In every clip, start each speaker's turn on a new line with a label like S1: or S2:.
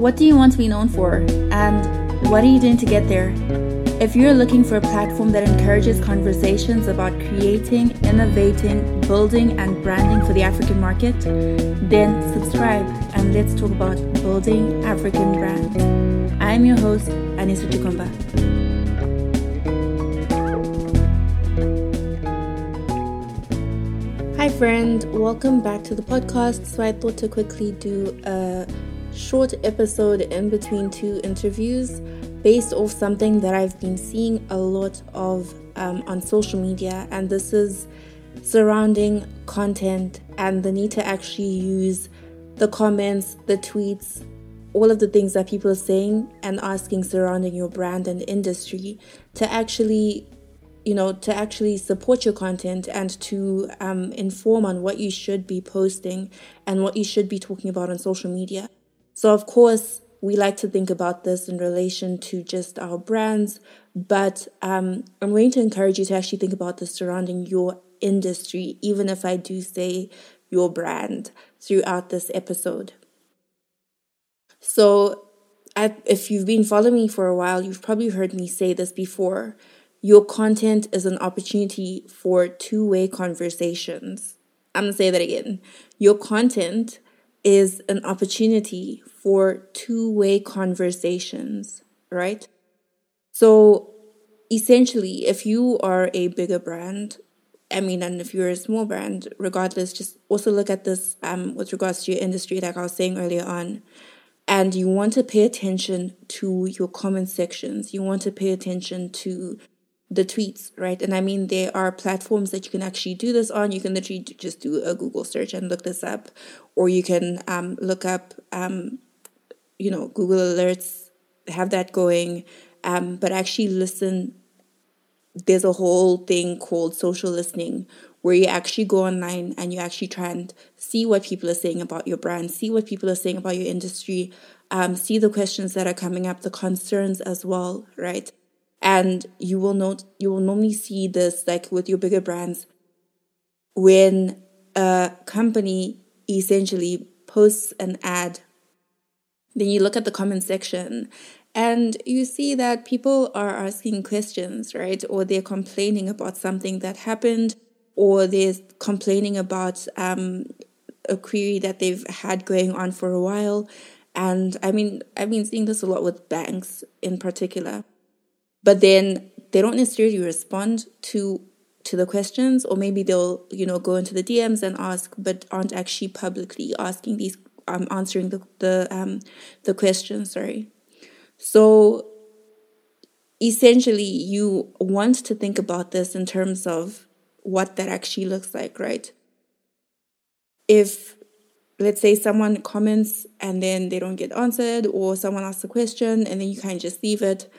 S1: What do you want to be known for? And what are you doing to get there? If you're looking for a platform that encourages conversations about creating, innovating, building, and branding for the African market, then subscribe and let's talk about building African brands. I'm your host, Anissa Chukumba. Hi, friend. Welcome back to the podcast. So, I thought to quickly do a short episode in between two interviews based off something that I've been seeing a lot of um, on social media, and this is surrounding content and the need to actually use the comments, the tweets, all of the things that people are saying and asking surrounding your brand and industry to actually you know to actually support your content and to um, inform on what you should be posting and what you should be talking about on social media so of course we like to think about this in relation to just our brands but um, i'm going to encourage you to actually think about this surrounding your industry even if i do say your brand throughout this episode so I, if you've been following me for a while you've probably heard me say this before your content is an opportunity for two way conversations. I'm to say that again. Your content is an opportunity for two way conversations, right? So essentially, if you are a bigger brand, I mean, and if you're a small brand, regardless, just also look at this um, with regards to your industry, like I was saying earlier on. And you want to pay attention to your comment sections. You want to pay attention to the tweets, right? And I mean, there are platforms that you can actually do this on. You can literally just do a Google search and look this up, or you can um, look up, um, you know, Google Alerts, have that going, um, but actually listen. There's a whole thing called social listening where you actually go online and you actually try and see what people are saying about your brand, see what people are saying about your industry, um, see the questions that are coming up, the concerns as well, right? And you will note you will normally see this like with your bigger brands when a company essentially posts an ad. Then you look at the comment section and you see that people are asking questions right? Or they're complaining about something that happened or they're complaining about um, a query that they've had going on for a while. And i mean i've been seeing this a lot with banks in particular but then they don't necessarily respond to to the questions or maybe they'll you know go into the dms and ask but aren't actually publicly asking these um answering the the um the questions sorry. So essentially you want to think about this in terms of what that actually looks like right? If let's say someone comments and then they don't get answered or someone asks a question and then you kind of just leave it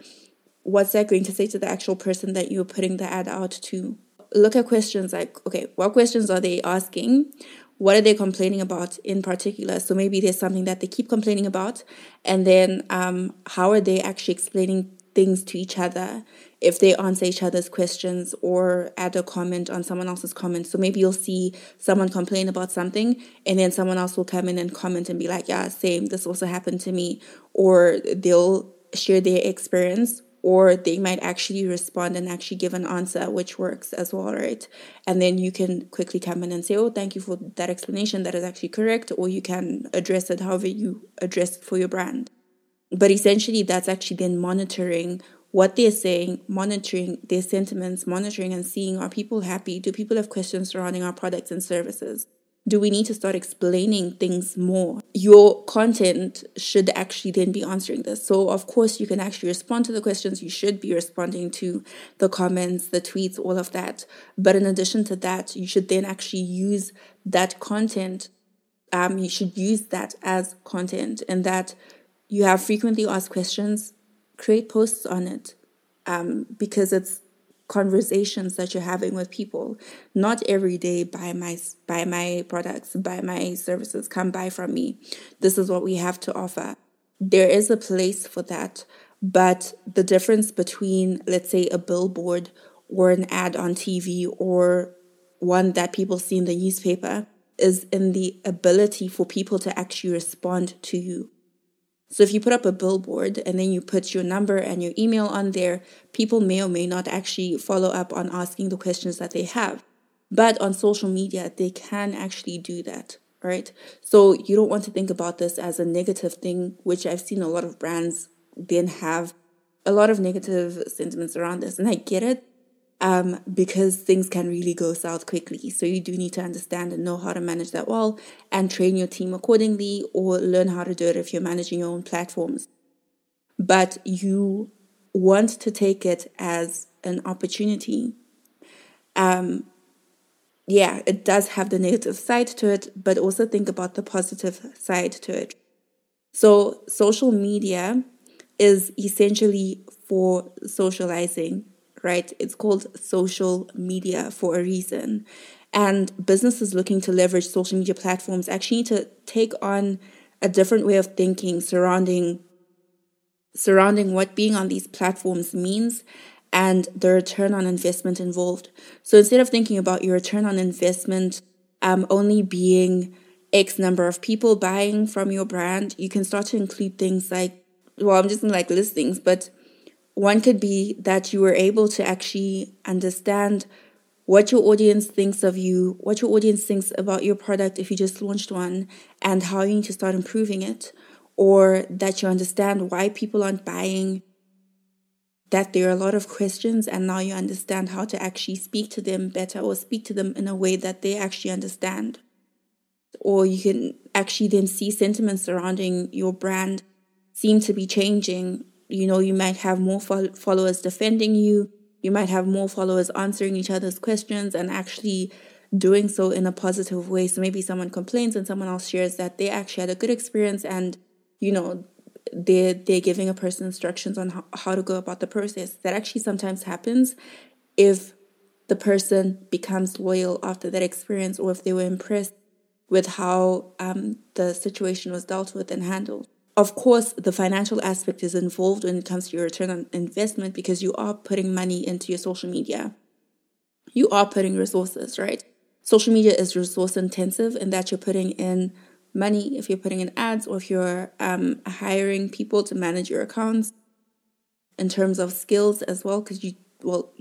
S1: what's that going to say to the actual person that you're putting the ad out to? Look at questions like, okay, what questions are they asking? What are they complaining about in particular? So maybe there's something that they keep complaining about, and then um, how are they actually explaining things to each other if they answer each other's questions or add a comment on someone else's comment. So maybe you'll see someone complain about something and then someone else will come in and comment and be like, yeah, same, this also happened to me. Or they'll share their experience or they might actually respond and actually give an answer which works as well right and then you can quickly come in and say oh thank you for that explanation that is actually correct or you can address it however you address it for your brand but essentially that's actually then monitoring what they're saying, monitoring their sentiments, monitoring and seeing are people happy? Do people have questions surrounding our products and services? Do we need to start explaining things more? Your content should actually then be answering this. So, of course, you can actually respond to the questions. You should be responding to the comments, the tweets, all of that. But in addition to that, you should then actually use that content. Um, you should use that as content, and that you have frequently asked questions. Create posts on it, um, because it's conversations that you're having with people. Not every day buy my buy my products, buy my services, come buy from me. This is what we have to offer. There is a place for that, but the difference between let's say a billboard or an ad on TV or one that people see in the newspaper is in the ability for people to actually respond to you. So if you put up a billboard and then you put your number and your email on there, people may or may not actually follow up on asking the questions that they have. But on social media, they can actually do that, right? So you don't want to think about this as a negative thing, which I've seen a lot of brands then have a lot of negative sentiments around this. And I get it um, because things can really go south quickly. So you do need to understand and know how to manage that well and train your team accordingly or learn how to do it if you're managing your own platforms. But you want to take it as an opportunity. Um, yeah, it does have the negative side to it, but also think about the positive side to it. So, social media is essentially for socializing right? It's called social media for a reason. And businesses looking to leverage social media platforms actually need to take on a different way of thinking surrounding surrounding what being on these platforms means and the return on investment involved. So instead of thinking about your return on investment um, only being X number of people buying from your brand, you can start to include things like, well, I'm just like listings, but one could be that you were able to actually understand what your audience thinks of you, what your audience thinks about your product if you just launched one, and how you need to start improving it. Or that you understand why people aren't buying, that there are a lot of questions, and now you understand how to actually speak to them better or speak to them in a way that they actually understand. Or you can actually then see sentiments surrounding your brand seem to be changing you know, you might have more fo- followers defending you. You might have more followers answering each other's questions and actually doing so in a positive way. So maybe someone complains and someone else shares that they actually had a good experience and, you know, they're, they're giving a person instructions on how, how to go about the process. That actually sometimes happens if the person becomes loyal after that experience or if they were impressed with how um, the situation was dealt with and handled. Of course, the financial aspect is involved when it comes to your return on investment because you are putting money into your social media. You are putting resources, right? Social media is resource intensive in that you're putting in money if you're putting in ads or if you're um, hiring people to manage your accounts in terms of skills as well because you well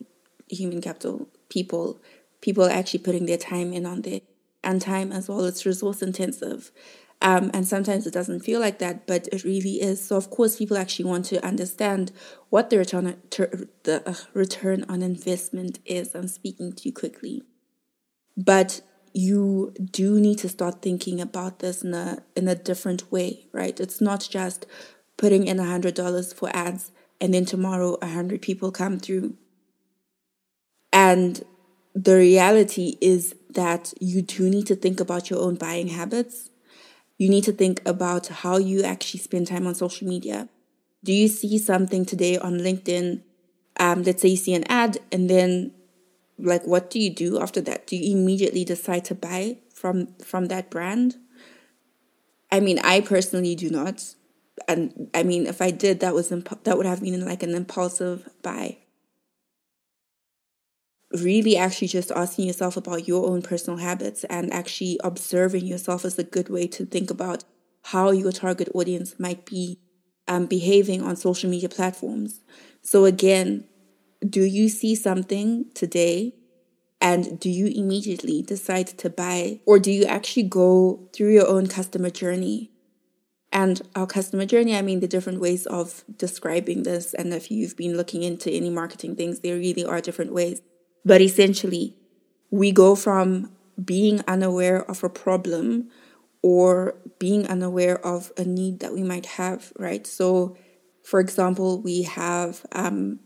S1: human capital people people are actually putting their time in on there and time as well it's resource intensive um, and sometimes it doesn't feel like that, but it really is. So of course, people actually want to understand what the return ter, the uh, return on investment is. I'm speaking too quickly, but you do need to start thinking about this in a in a different way, right? It's not just putting in a hundred dollars for ads and then tomorrow a hundred people come through. And the reality is that you do need to think about your own buying habits you need to think about how you actually spend time on social media. Do you see something today on LinkedIn? Um, let's say you see an ad, and then like what do you do after that? Do you immediately decide to buy from from that brand? I mean, I personally do not, and I mean, if I did, that was imp- that would have been like an impulsive buy really actually just asking yourself about your own personal habits and actually observing yourself is a good way to think about how your target audience might be um, behaving on social media platforms. So, again, do you see something today and do you immediately decide to buy, or do you actually go through your own customer journey? And our customer journey, I mean, the different ways of describing this. And if you've been looking into any marketing things, there really are different ways. But essentially, we go from being unaware of a problem or being unaware of a need that we might have, right? So, for example, we have um,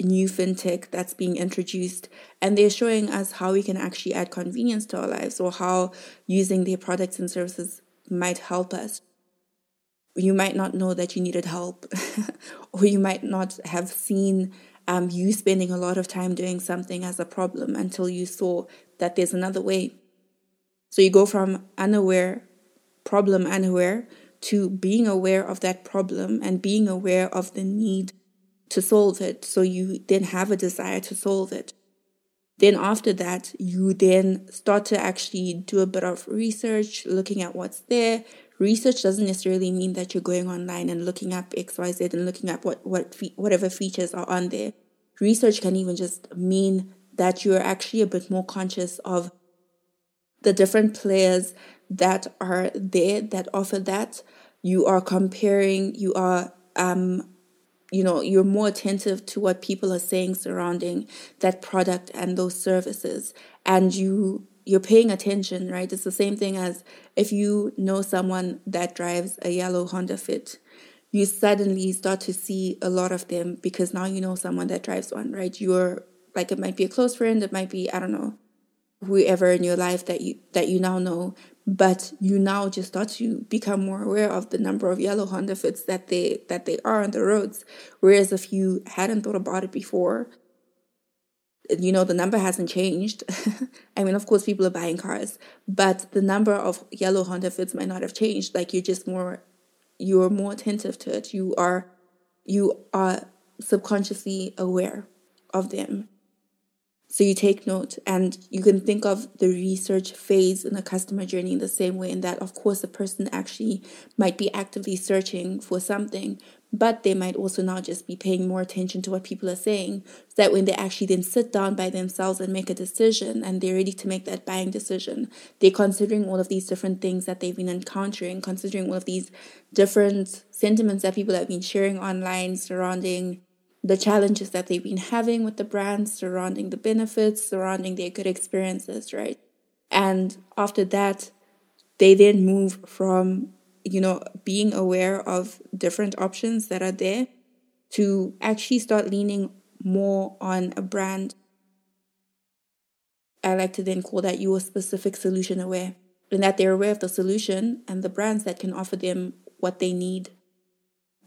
S1: new fintech that's being introduced, and they're showing us how we can actually add convenience to our lives or how using their products and services might help us. You might not know that you needed help, or you might not have seen um, you spending a lot of time doing something as a problem until you saw that there's another way. So you go from unaware, problem unaware, to being aware of that problem and being aware of the need to solve it. So you then have a desire to solve it. Then after that, you then start to actually do a bit of research, looking at what's there. Research doesn't necessarily mean that you're going online and looking up XYZ and looking at what, what whatever features are on there. Research can even just mean that you're actually a bit more conscious of the different players that are there that offer that. You are comparing, you are um, you know you're more attentive to what people are saying surrounding that product and those services. And you you're paying attention right? It's the same thing as if you know someone that drives a yellow honda fit you suddenly start to see a lot of them because now you know someone that drives one right? You're like it might be a close friend it might be i don't know whoever in your life that you that you now know but you now just start to become more aware of the number of yellow Honda fits that they that they are on the roads. Whereas if you hadn't thought about it before, you know the number hasn't changed. I mean, of course, people are buying cars, but the number of yellow Honda fits might not have changed. Like you're just more you're more attentive to it. You are you are subconsciously aware of them. So you take note and you can think of the research phase in a customer journey in the same way, in that, of course, the person actually might be actively searching for something, but they might also now just be paying more attention to what people are saying. So that when they actually then sit down by themselves and make a decision and they're ready to make that buying decision, they're considering all of these different things that they've been encountering, considering all of these different sentiments that people have been sharing online surrounding the challenges that they've been having with the brands, surrounding the benefits, surrounding their good experiences, right? And after that, they then move from, you know, being aware of different options that are there to actually start leaning more on a brand. I like to then call that your specific solution aware, in that they're aware of the solution and the brands that can offer them what they need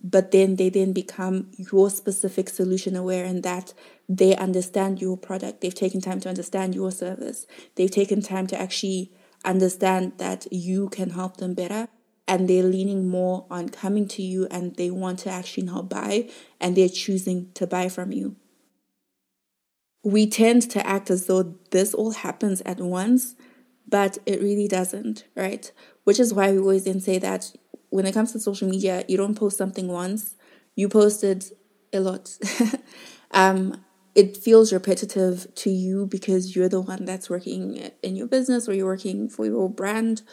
S1: but then they then become your specific solution aware and that they understand your product. They've taken time to understand your service. They've taken time to actually understand that you can help them better and they're leaning more on coming to you and they want to actually now buy and they're choosing to buy from you. We tend to act as though this all happens at once but it really doesn't right? Which is why we always then say that when it comes to social media, you don't post something once, you posted a lot. um, it feels repetitive to you because you're the one that's working in your business or you're working for your brand,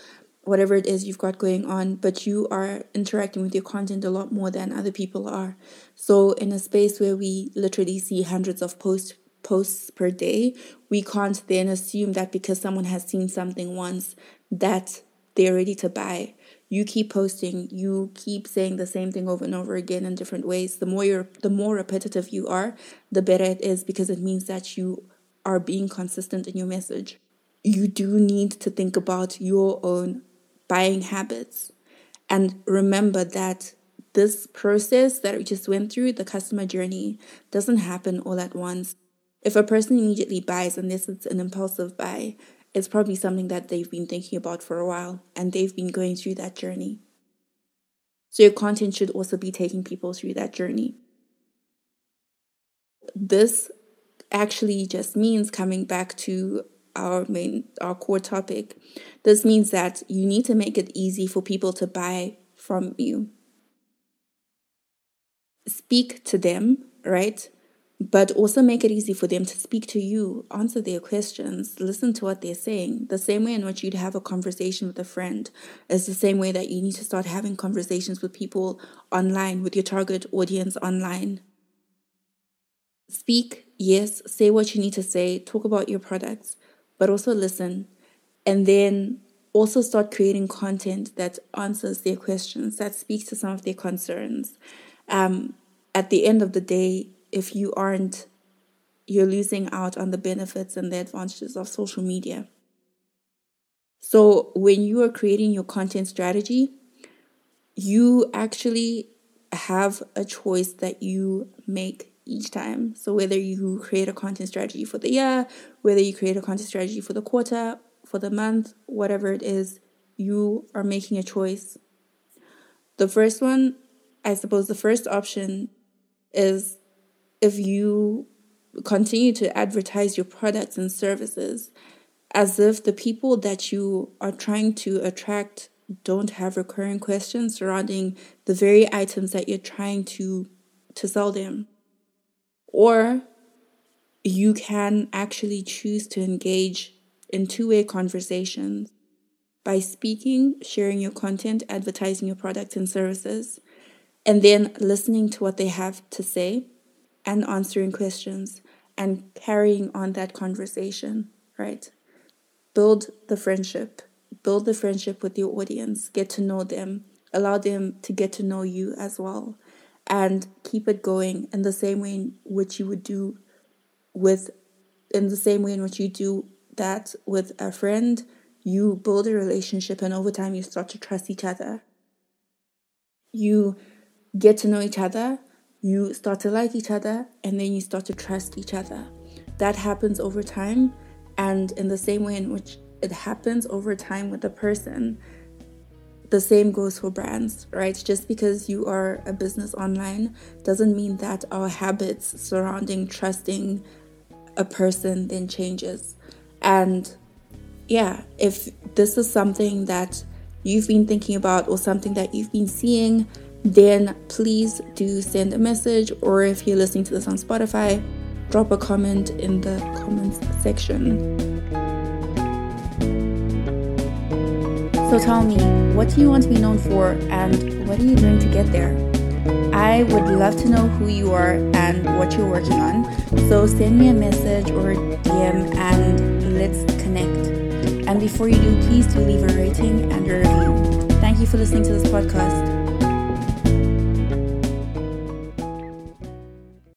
S1: whatever it is you've got going on, but you are interacting with your content a lot more than other people are. So, in a space where we literally see hundreds of posts posts per day, we can't then assume that because someone has seen something once that they're ready to buy you keep posting you keep saying the same thing over and over again in different ways. The more you're the more repetitive you are the better it is because it means that you are being consistent in your message. You do need to think about your own buying habits. And remember that this process that we just went through the customer journey doesn't happen all at once. If a person immediately buys unless it's an impulsive buy it's probably something that they've been thinking about for a while and they've been going through that journey. So your content should also be taking people through that journey. This actually just means coming back to our main our core topic. This means that you need to make it easy for people to buy from you. Speak to them, right? But also make it easy for them to speak to you, answer their questions, listen to what they're saying. The same way in which you'd have a conversation with a friend is the same way that you need to start having conversations with people online, with your target audience online. Speak, yes, say what you need to say, talk about your products, but also listen. And then also start creating content that answers their questions, that speaks to some of their concerns. Um, at the end of the day, if you aren't you're losing out on the benefits and the advantages of social media. So, when you are creating your content strategy, you actually have a choice that you make each time. So, whether you create a content strategy for the year, whether you create a content strategy for the quarter, for the month, whatever it is, you are making a choice. The first one, I suppose, the first option is if you continue to advertise your products and services as if the people that you are trying to attract don't have recurring questions surrounding the very items that you're trying to to sell them. Or you can actually choose to engage in two-way conversations by speaking sharing your content advertising your products and services and then listening to what they have to say and answering questions and carrying on that conversation, right? Build the friendship, build the friendship with your audience, get to know them, allow them to get to know you as well, and keep it going in the same way in which you would do with, in the same way in which you do that with a friend. You build a relationship, and over time, you start to trust each other. You get to know each other, you start to like each other, and then you start to trust each other. That happens over time, and in the same way in which it happens over time with a person, the same goes for brands, right? Just because you are a business online doesn't mean that our habits surrounding trusting a person then changes. And yeah, if this is something that you've been thinking about or something that you've been seeing, then please do send a message or if you're listening to this on Spotify, drop a comment in the comments section. So tell me, what do you want to be known for and what are you doing to get there? I would love to know who you are and what you're working on. So send me a message or DM and let's connect. And before you do, please do leave a rating and a review. Thank you for listening to this podcast.